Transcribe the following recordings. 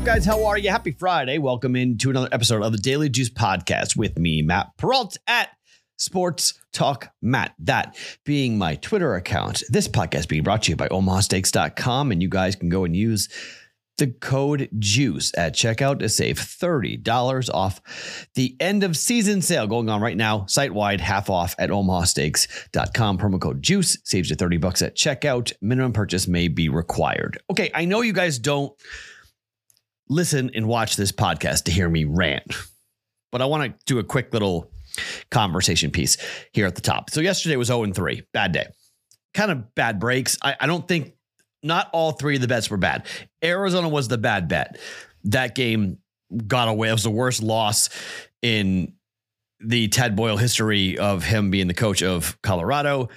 up, guys? How are you? Happy Friday. Welcome into another episode of the Daily Juice Podcast with me, Matt Perrault at Sports Talk Matt. That being my Twitter account. This podcast being brought to you by omahasteaks.com. And you guys can go and use the code JUICE at checkout to save $30 off the end of season sale going on right now, site wide, half off at omahasteaks.com. Promo code JUICE saves you 30 bucks at checkout. Minimum purchase may be required. Okay, I know you guys don't listen and watch this podcast to hear me rant, but I want to do a quick little conversation piece here at the top. So yesterday was 0 3, bad day. Kind of bad breaks. I, I don't think not all three of the bets were bad. Arizona was the bad bet. That game got away. It was the worst loss in the Tad Boyle history of him being the coach of Colorado.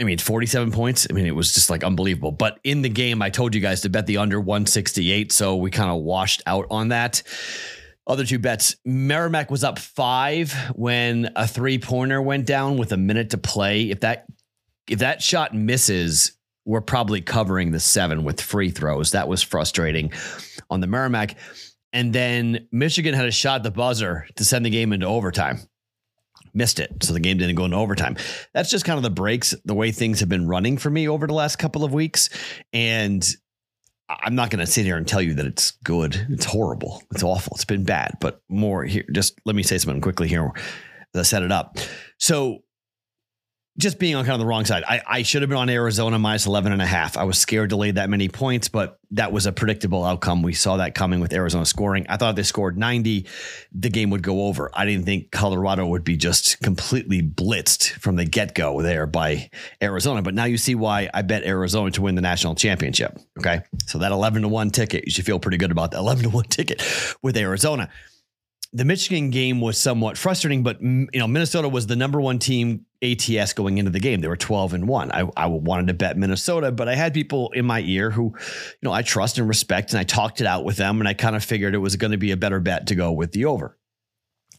I mean, 47 points. I mean, it was just like unbelievable. But in the game, I told you guys to bet the under 168. So we kind of washed out on that. Other two bets. Merrimack was up five when a three pointer went down with a minute to play. If that if that shot misses, we're probably covering the seven with free throws. That was frustrating on the Merrimack. And then Michigan had a shot the buzzer to send the game into overtime. Missed it. So the game didn't go into overtime. That's just kind of the breaks, the way things have been running for me over the last couple of weeks. And I'm not going to sit here and tell you that it's good. It's horrible. It's awful. It's been bad. But more here, just let me say something quickly here as I set it up. So just being on kind of the wrong side. I, I should have been on Arizona minus 11 and a half. I was scared to lay that many points, but that was a predictable outcome. We saw that coming with Arizona scoring. I thought they scored 90, the game would go over. I didn't think Colorado would be just completely blitzed from the get go there by Arizona. But now you see why I bet Arizona to win the national championship. Okay. So that 11 to 1 ticket, you should feel pretty good about that 11 to 1 ticket with Arizona the Michigan game was somewhat frustrating, but you know Minnesota was the number one team ATS going into the game. They were 12 and 1. I, I wanted to bet Minnesota, but I had people in my ear who, you know, I trust and respect, and I talked it out with them, and I kind of figured it was going to be a better bet to go with the over.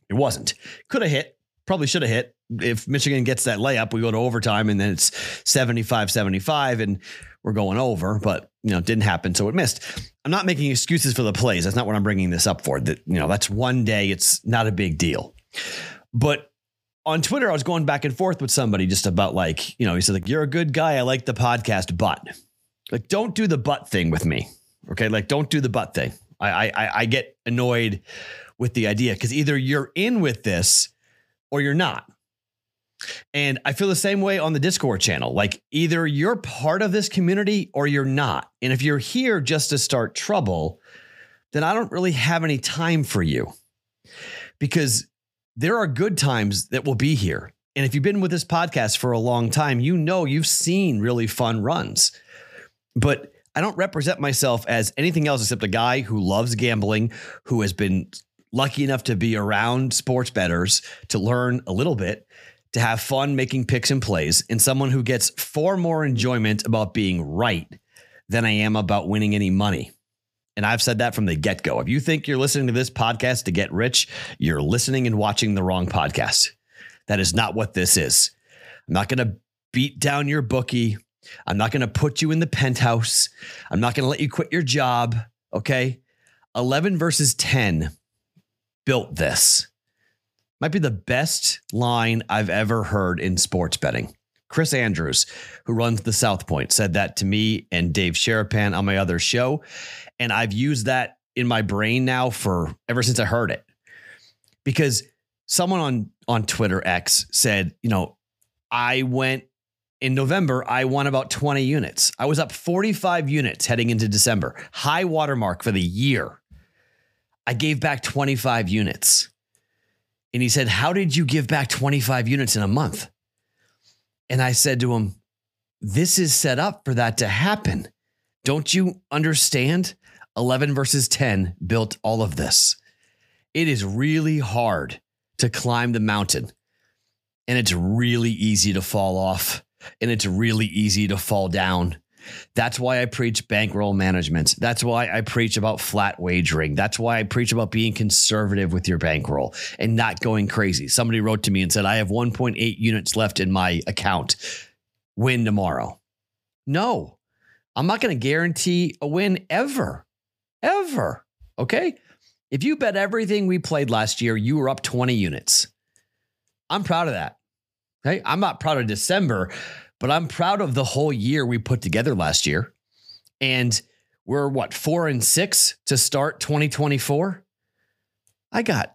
It wasn't. Could have hit, probably should have hit. If Michigan gets that layup, we go to overtime, and then it's 75 75, and we're going over, but, you know, it didn't happen, so it missed. I'm not making excuses for the plays. That's not what I'm bringing this up for. That, you know, that's one day, it's not a big deal. But on Twitter, I was going back and forth with somebody just about like, you know, he said, like, you're a good guy. I like the podcast, but like, don't do the butt thing with me. Okay. Like, don't do the butt thing. I I, I get annoyed with the idea because either you're in with this or you're not. And I feel the same way on the Discord channel. Like, either you're part of this community or you're not. And if you're here just to start trouble, then I don't really have any time for you because there are good times that will be here. And if you've been with this podcast for a long time, you know you've seen really fun runs. But I don't represent myself as anything else except a guy who loves gambling, who has been lucky enough to be around sports betters to learn a little bit, to have fun making picks and plays, and someone who gets far more enjoyment about being right than I am about winning any money. And I've said that from the get go. If you think you're listening to this podcast to get rich, you're listening and watching the wrong podcast. That is not what this is. I'm not going to beat down your bookie. I'm not going to put you in the penthouse. I'm not going to let you quit your job. Okay. 11 versus 10 built this. Might be the best line I've ever heard in sports betting. Chris Andrews, who runs the South Point, said that to me and Dave Sharapan on my other show. And I've used that in my brain now for ever since I heard it. Because someone on on Twitter X said, you know, I went in November, I won about 20 units. I was up 45 units heading into December, high watermark for the year. I gave back 25 units. And he said, How did you give back 25 units in a month? And I said to him, This is set up for that to happen. Don't you understand? 11 versus 10 built all of this. It is really hard to climb the mountain, and it's really easy to fall off, and it's really easy to fall down. That's why I preach bankroll management. That's why I preach about flat wagering. That's why I preach about being conservative with your bankroll and not going crazy. Somebody wrote to me and said, I have 1.8 units left in my account. Win tomorrow. No, I'm not going to guarantee a win ever ever. Okay. If you bet everything we played last year, you were up 20 units. I'm proud of that. Okay. I'm not proud of December, but I'm proud of the whole year we put together last year. And we're what, four and six to start 2024? I got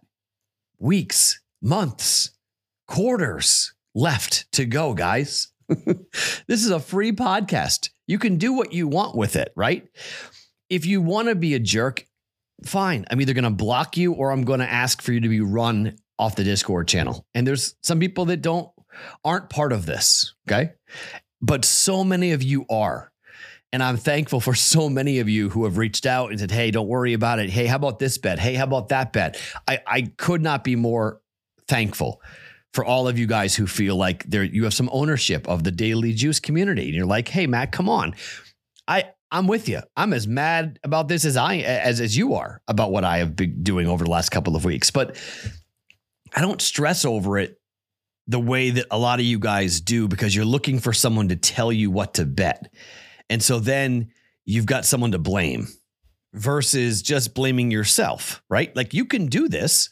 weeks, months, quarters left to go, guys. this is a free podcast. You can do what you want with it, right? If you want to be a jerk, fine. I'm either going to block you or I'm going to ask for you to be run off the Discord channel. And there's some people that don't aren't part of this, okay? But so many of you are. And I'm thankful for so many of you who have reached out and said, hey, don't worry about it. Hey, how about this bet? Hey, how about that bet? I, I could not be more thankful for all of you guys who feel like there you have some ownership of the Daily Juice community. And you're like, hey, Matt, come on. I I'm with you. I'm as mad about this as I as as you are about what I have been doing over the last couple of weeks. But I don't stress over it the way that a lot of you guys do because you're looking for someone to tell you what to bet. And so then you've got someone to blame versus just blaming yourself, right? Like you can do this.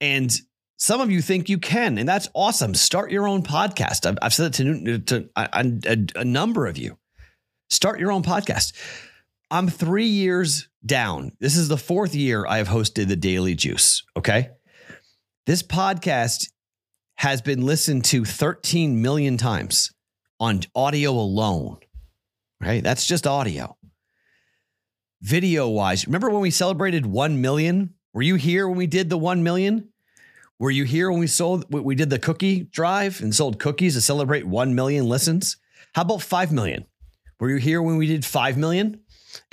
And some of you think you can, and that's awesome. Start your own podcast. I've, I've said it to, to a, a, a number of you. Start your own podcast. I'm three years down. This is the fourth year I have hosted the Daily Juice. Okay. This podcast has been listened to 13 million times on audio alone, right? That's just audio. Video wise, remember when we celebrated 1 million? Were you here when we did the 1 million? Were you here when we sold, we did the cookie drive and sold cookies to celebrate 1 million listens? How about 5 million? Were you here when we did 5 million?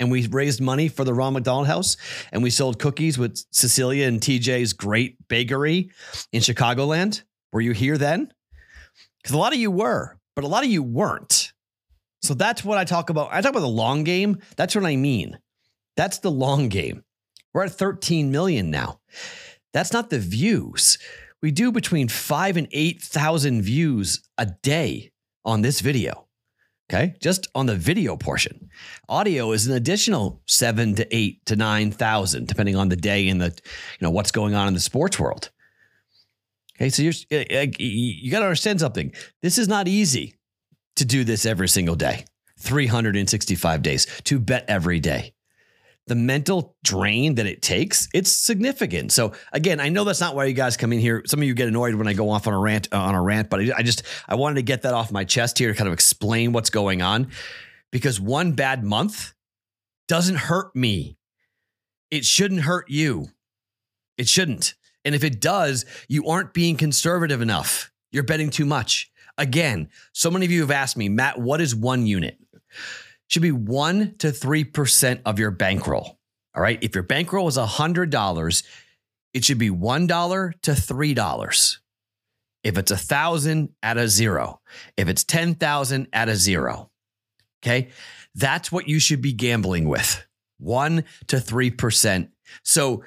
and we raised money for the Ron McDonald House and we sold cookies with Cecilia and TJ's great bakery in Chicagoland. Were you here then? Because a lot of you were, but a lot of you weren't. So that's what I talk about. I talk about the long game. That's what I mean. That's the long game. We're at 13 million now. That's not the views. We do between five and 8,000 views a day on this video. Okay. Just on the video portion. Audio is an additional seven to eight to 9,000, depending on the day and the, you know, what's going on in the sports world. Okay. So you're, eh, eh, you got to understand something. This is not easy to do this every single day, 365 days, to bet every day the mental drain that it takes, it's significant. So again, I know that's not why you guys come in here. Some of you get annoyed when I go off on a rant uh, on a rant, but I just I wanted to get that off my chest here to kind of explain what's going on because one bad month doesn't hurt me. It shouldn't hurt you. It shouldn't. And if it does, you aren't being conservative enough. You're betting too much. Again, so many of you have asked me, Matt, what is one unit? should be 1 to 3% of your bankroll. All right. If your bankroll is $100, it should be $1 to $3. If it's a thousand, at a zero. If it's 10,000, at a zero. Okay. That's what you should be gambling with one to 3%. So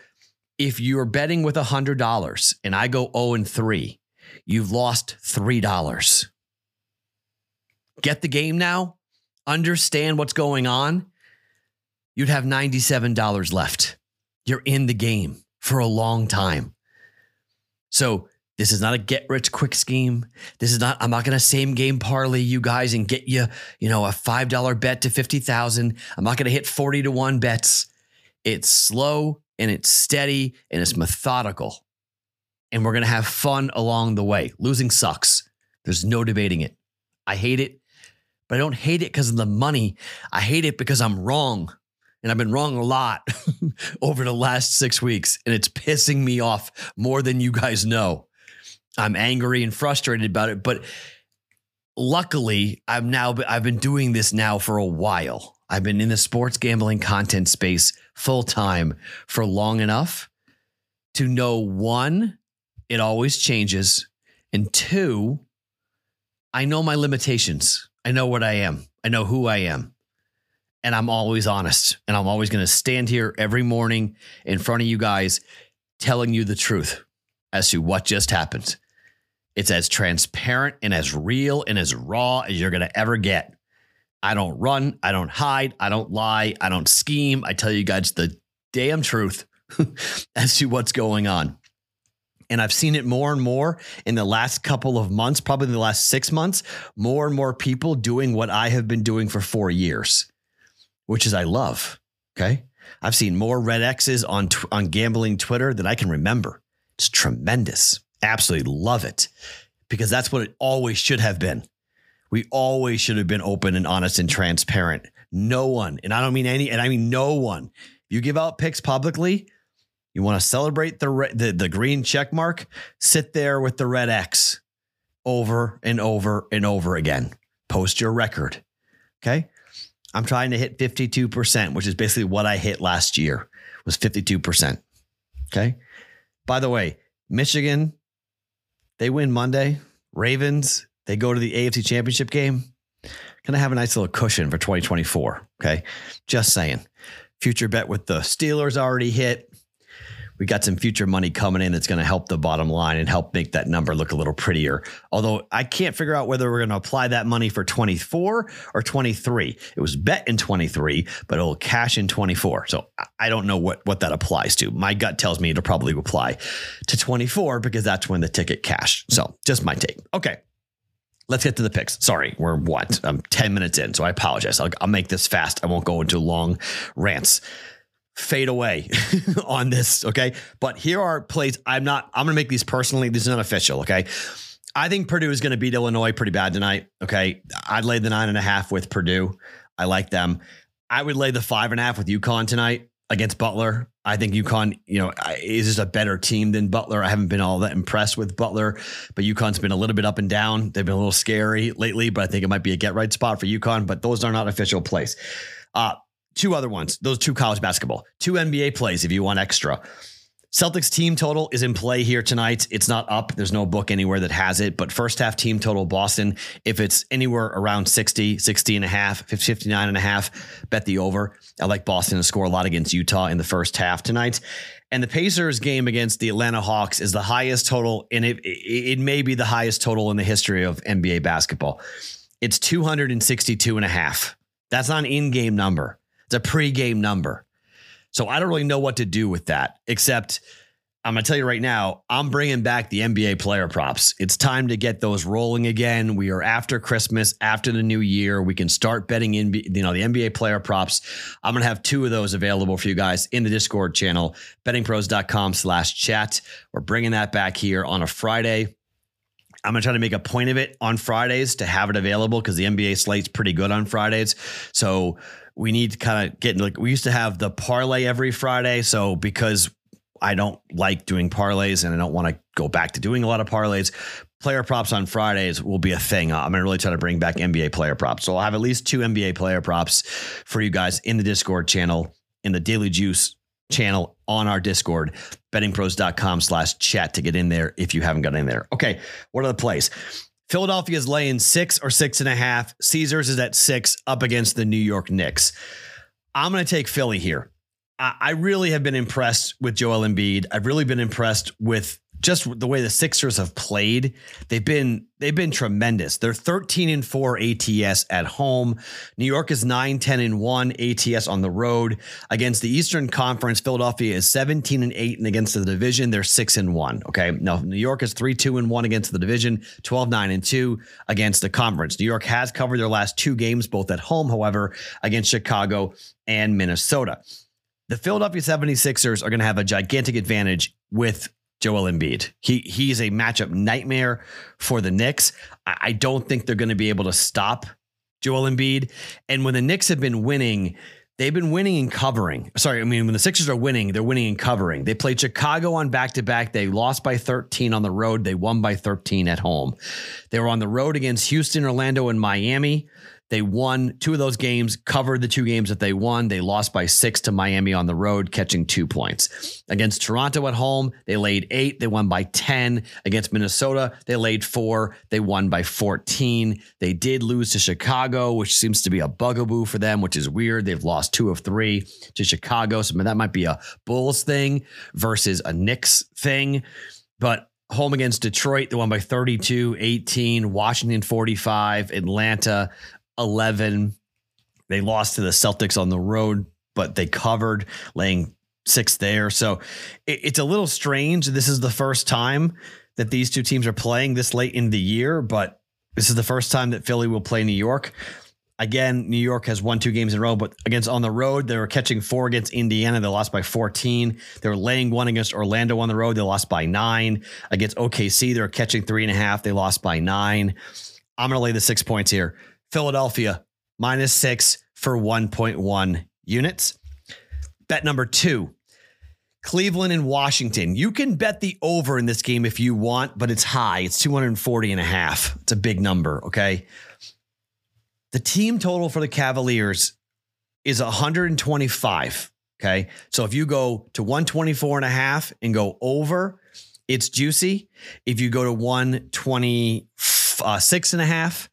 if you're betting with $100 and I go 0 and 3, you've lost $3. Get the game now understand what's going on, you'd have $97 left. You're in the game for a long time. So, this is not a get rich quick scheme. This is not, I'm not going to same game parlay you guys and get you, you know, a $5 bet to 50,000. I'm not going to hit 40 to 1 bets. It's slow and it's steady and it's methodical. And we're going to have fun along the way. Losing sucks. There's no debating it. I hate it but I don't hate it because of the money. I hate it because I'm wrong. And I've been wrong a lot over the last six weeks. And it's pissing me off more than you guys know. I'm angry and frustrated about it. But luckily, I've now I've been doing this now for a while. I've been in the sports gambling content space full time for long enough to know one, it always changes. And two, I know my limitations. I know what I am. I know who I am. And I'm always honest. And I'm always going to stand here every morning in front of you guys telling you the truth as to what just happened. It's as transparent and as real and as raw as you're going to ever get. I don't run. I don't hide. I don't lie. I don't scheme. I tell you guys the damn truth as to what's going on. And I've seen it more and more in the last couple of months, probably the last six months, more and more people doing what I have been doing for four years, which is I love. Okay. I've seen more red X's on, on gambling Twitter than I can remember. It's tremendous. Absolutely love it because that's what it always should have been. We always should have been open and honest and transparent. No one, and I don't mean any, and I mean no one. You give out picks publicly, you want to celebrate the, the the green check mark? Sit there with the red X over and over and over again. Post your record. Okay? I'm trying to hit 52%, which is basically what I hit last year. Was 52%. Okay? By the way, Michigan they win Monday. Ravens, they go to the AFC Championship game. Gonna have a nice little cushion for 2024. Okay. Just saying. Future bet with the Steelers already hit we got some future money coming in that's going to help the bottom line and help make that number look a little prettier. Although I can't figure out whether we're going to apply that money for 24 or 23. It was bet in 23, but it'll cash in 24. So I don't know what, what that applies to. My gut tells me it'll probably apply to 24 because that's when the ticket cashed. So just my take. Okay. Let's get to the picks. Sorry, we're what? I'm 10 minutes in, so I apologize. I'll, I'll make this fast. I won't go into long rants fade away on this. Okay. But here are plays. I'm not, I'm going to make these personally. This is not official. Okay. I think Purdue is going to beat Illinois pretty bad tonight. Okay. I'd lay the nine and a half with Purdue. I like them. I would lay the five and a half with UConn tonight against Butler. I think UConn, you know, is just a better team than Butler. I haven't been all that impressed with Butler, but UConn's been a little bit up and down. They've been a little scary lately, but I think it might be a get right spot for UConn, but those are not official plays. Uh, two other ones, those two college basketball, two NBA plays if you want extra. Celtics team total is in play here tonight. It's not up. There's no book anywhere that has it, but first half team total Boston, if it's anywhere around 60, 60 and a half, 59 and a half, bet the over. I like Boston to score a lot against Utah in the first half tonight. And the Pacers game against the Atlanta Hawks is the highest total, and it, it, may be the highest total in the history of NBA basketball. It's 262 and a half. That's not an in-game number. It's a pre game number. So I don't really know what to do with that, except I'm going to tell you right now, I'm bringing back the NBA player props. It's time to get those rolling again. We are after Christmas, after the new year. We can start betting in, you know, the NBA player props. I'm going to have two of those available for you guys in the Discord channel, bettingpros.com slash chat. We're bringing that back here on a Friday. I'm to try to make a point of it on Fridays to have it available because the NBA slate's pretty good on Fridays. So we need to kind of get like we used to have the parlay every Friday. So because I don't like doing parlays and I don't want to go back to doing a lot of parlays, player props on Fridays will be a thing. I'm gonna really try to bring back NBA player props. So I'll have at least two NBA player props for you guys in the Discord channel, in the Daily Juice channel on our Discord, bettingpros.com slash chat to get in there if you haven't got in there. Okay, what are the plays? Philadelphia is laying six or six and a half. Caesars is at six up against the New York Knicks. I'm going to take Philly here. I really have been impressed with Joel Embiid. I've really been impressed with just the way the Sixers have played, they've been they've been tremendous. They're 13 and 4 ATS at home. New York is 9 10 and 1 ATS on the road. Against the Eastern Conference, Philadelphia is 17 and 8 and against the division, they're 6 and 1, okay? Now, New York is 3 2 and 1 against the division, 12 9 and 2 against the conference. New York has covered their last two games both at home, however, against Chicago and Minnesota. The Philadelphia 76ers are going to have a gigantic advantage with Joel Embiid. He he is a matchup nightmare for the Knicks. I don't think they're going to be able to stop Joel Embiid. And when the Knicks have been winning, they've been winning and covering. Sorry, I mean when the Sixers are winning, they're winning and covering. They played Chicago on back to back. They lost by 13 on the road. They won by 13 at home. They were on the road against Houston, Orlando, and Miami. They won two of those games, covered the two games that they won. They lost by six to Miami on the road, catching two points. Against Toronto at home, they laid eight. They won by 10. Against Minnesota, they laid four. They won by 14. They did lose to Chicago, which seems to be a bugaboo for them, which is weird. They've lost two of three to Chicago. So that might be a Bulls thing versus a Knicks thing. But home against Detroit, they won by 32, 18, Washington 45, Atlanta 11. They lost to the Celtics on the road, but they covered, laying six there. So it, it's a little strange. This is the first time that these two teams are playing this late in the year, but this is the first time that Philly will play New York. Again, New York has won two games in a row, but against on the road, they were catching four against Indiana. They lost by 14. They were laying one against Orlando on the road. They lost by nine. Against OKC, they were catching three and a half. They lost by nine. I'm going to lay the six points here. Philadelphia, minus six for 1.1 units. Bet number two, Cleveland and Washington. You can bet the over in this game if you want, but it's high. It's 240 and a half. It's a big number, okay? The team total for the Cavaliers is 125. Okay. So if you go to 124 and a half and go over, it's juicy. If you go to 126 uh, and a half,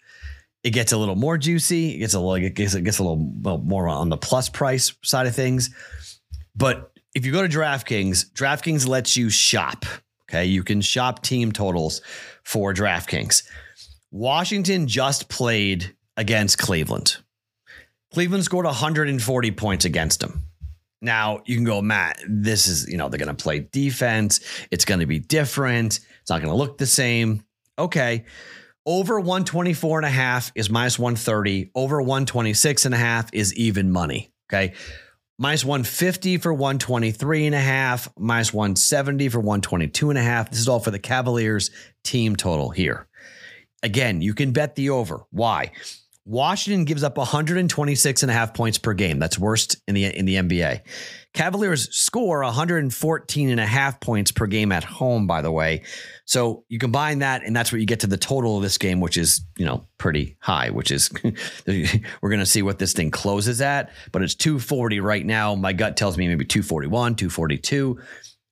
it gets a little more juicy. It gets a little, it gets, it gets a little, more on the plus price side of things. But if you go to DraftKings, DraftKings lets you shop. Okay. You can shop team totals for DraftKings. Washington just played against Cleveland. Cleveland scored 140 points against them. Now you can go, Matt, this is, you know, they're going to play defense. It's going to be different. It's not going to look the same. Okay. Over 124 and a half is minus 130. Over 126 and a half is even money. Okay. Minus 150 for 123 and a half, minus 170 for 122 and a half. This is all for the Cavaliers team total here. Again, you can bet the over. Why? Washington gives up 126 and a half points per game. That's worst in the in the NBA. Cavaliers score 114 and a half points per game at home, by the way. So you combine that, and that's what you get to the total of this game, which is, you know, pretty high, which is we're to see what this thing closes at, but it's 240 right now. My gut tells me maybe 241, 242.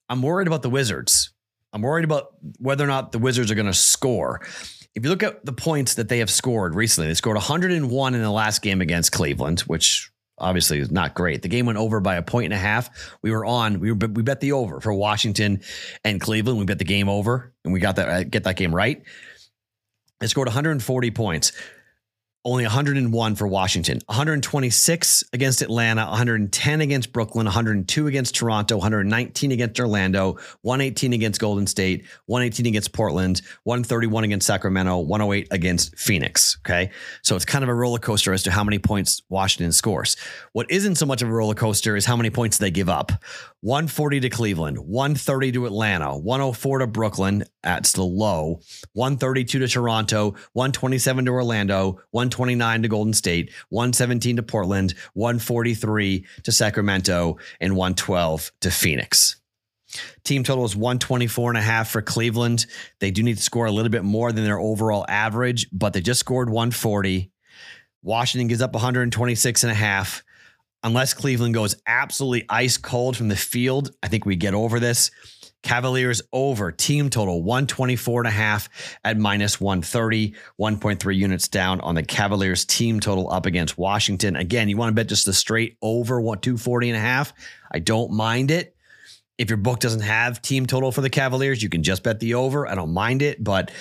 I'm worried about the Wizards. I'm worried about whether or not the Wizards are to score if you look at the points that they have scored recently, they scored 101 in the last game against Cleveland, which obviously is not great. The game went over by a point and a half. We were on. We were we bet the over for Washington and Cleveland. We bet the game over, and we got that uh, get that game right. They scored 140 points only 101 for Washington, 126 against Atlanta, 110 against Brooklyn, 102 against Toronto, 119 against Orlando, 118 against Golden State, 118 against Portland, 131 against Sacramento, 108 against Phoenix. Okay. So it's kind of a roller coaster as to how many points Washington scores. What isn't so much of a roller coaster is how many points they give up. 140 to Cleveland, 130 to Atlanta, 104 to Brooklyn. That's the low. 132 to Toronto, 127 to Orlando, 129 to Golden State, 117 to Portland, 143 to Sacramento, and 112 to Phoenix. Team total is 124 and a half for Cleveland. They do need to score a little bit more than their overall average, but they just scored 140. Washington gives up 126 and a half unless Cleveland goes absolutely ice cold from the field, I think we get over this. Cavaliers over team total 124 and a half at minus 130, 1.3 units down on the Cavaliers team total up against Washington. Again, you want to bet just the straight over what 240 and a half. I don't mind it. If your book doesn't have team total for the Cavaliers, you can just bet the over. I don't mind it, but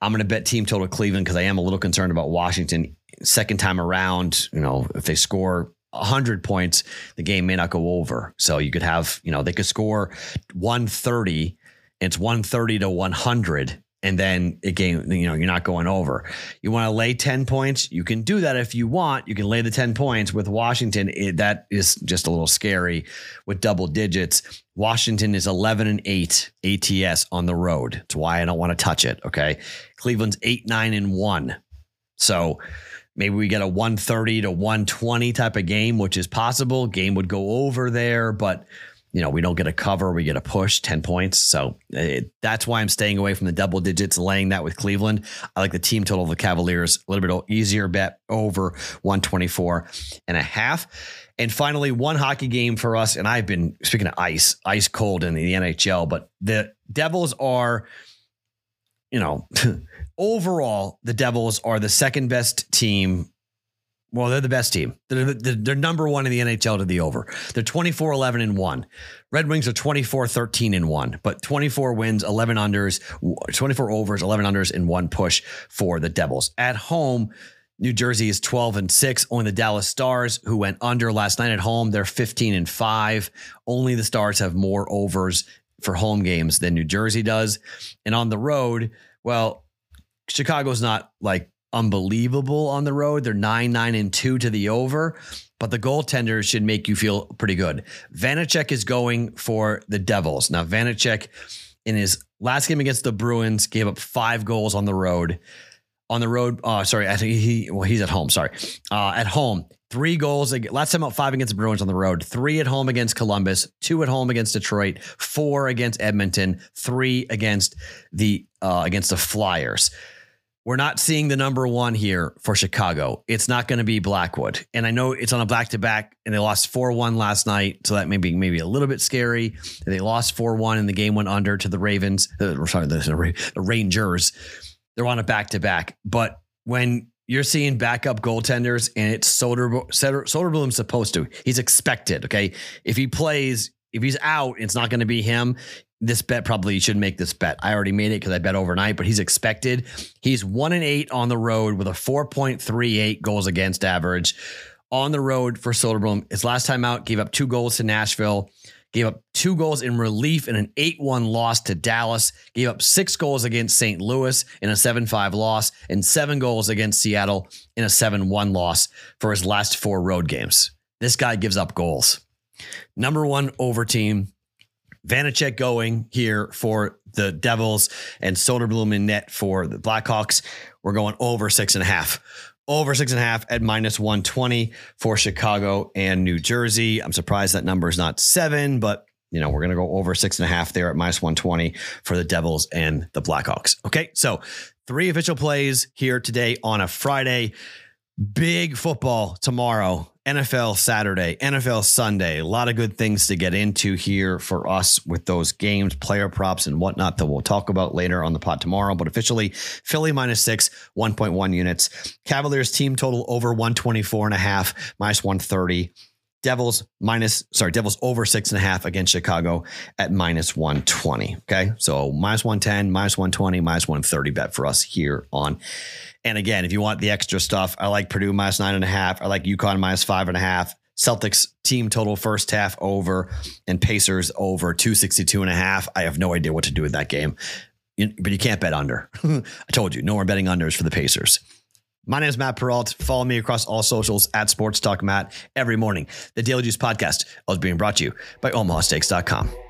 I'm going to bet team total Cleveland because I am a little concerned about Washington second time around. You know, if they score 100 points, the game may not go over. So you could have, you know, they could score 130, it's 130 to 100 and then again, you know, you're not going over. You want to lay 10 points, you can do that if you want. You can lay the 10 points with Washington. It, that is just a little scary with double digits. Washington is 11 and 8 ATS on the road. That's why I don't want to touch it, okay? Cleveland's 8 9 and 1. So, Maybe we get a 130 to 120 type of game, which is possible. Game would go over there, but you know, we don't get a cover, we get a push, 10 points. So it, that's why I'm staying away from the double digits, laying that with Cleveland. I like the team total of the Cavaliers, a little bit easier bet over 124 and a half. And finally, one hockey game for us. And I've been speaking of ice, ice cold in the NHL, but the Devils are, you know, overall, the Devils are the second best team. Well, they're the best team. They're, they're, number one in the NHL to the over. They're 24 11 and 1. Red Wings are 24 13 and 1, but 24 wins, 11 unders, 24 overs, 11 unders, and one push for the Devils. At home, New Jersey is 12 and 6. Only the Dallas Stars, who went under last night at home, they're 15 and 5. Only the Stars have more overs for home games than New Jersey does. And on the road, well, Chicago's not like unbelievable on the road. They're 9 9 and 2 to the over, but the goaltender should make you feel pretty good. Vanecek is going for the Devils. Now, Vanecek in his last game against the Bruins gave up five goals on the road. On the road, uh, sorry, I think he well, he's at home. Sorry, uh, at home, three goals. Last time out, five against the Bruins on the road, three at home against Columbus, two at home against Detroit, four against Edmonton, three against the uh, against the Flyers. We're not seeing the number one here for Chicago. It's not going to be Blackwood. And I know it's on a back to back and they lost 4 1 last night. So that may be maybe a little bit scary. They lost 4 1 and the game went under to the Ravens, uh, sorry, the, the Rangers. They're on a back to back. But when you're seeing backup goaltenders and it's Soder, Soderblom's supposed to, he's expected. Okay. If he plays, if he's out, it's not going to be him this bet probably should make this bet. I already made it because I bet overnight, but he's expected. He's one and eight on the road with a 4.38 goals against average on the road for Soderblom. His last time out, gave up two goals to Nashville, gave up two goals in relief in an 8 1 loss to Dallas, gave up six goals against St. Louis in a 7 5 loss, and seven goals against Seattle in a 7 1 loss for his last four road games. This guy gives up goals. Number one over team Vanecek going here for the Devils and Soderblom in net for the Blackhawks. We're going over six and a half. Over six and a half at minus 120 for Chicago and New Jersey. I'm surprised that number is not seven, but you know, we're going to go over six and a half there at minus 120 for the Devils and the Blackhawks. Okay. So three official plays here today on a Friday. Big football tomorrow NFL Saturday, NFL Sunday. A lot of good things to get into here for us with those games, player props, and whatnot that we'll talk about later on the pod tomorrow. But officially, Philly minus six, 1.1 units. Cavaliers team total over 124 and a half, minus 130. Devils minus, sorry, Devils over six and a half against Chicago at minus 120. Okay. So minus 110, minus 120, minus 130 bet for us here on and again, if you want the extra stuff, I like Purdue minus nine and a half. I like UConn minus five and a half. Celtics team total first half over and Pacers over 262 and a half. I have no idea what to do with that game, but you can't bet under. I told you, no more betting unders for the Pacers. My name is Matt Perrault. Follow me across all socials at Sports Talk Matt every morning. The Daily Juice podcast is being brought to you by OmahaSteaks.com.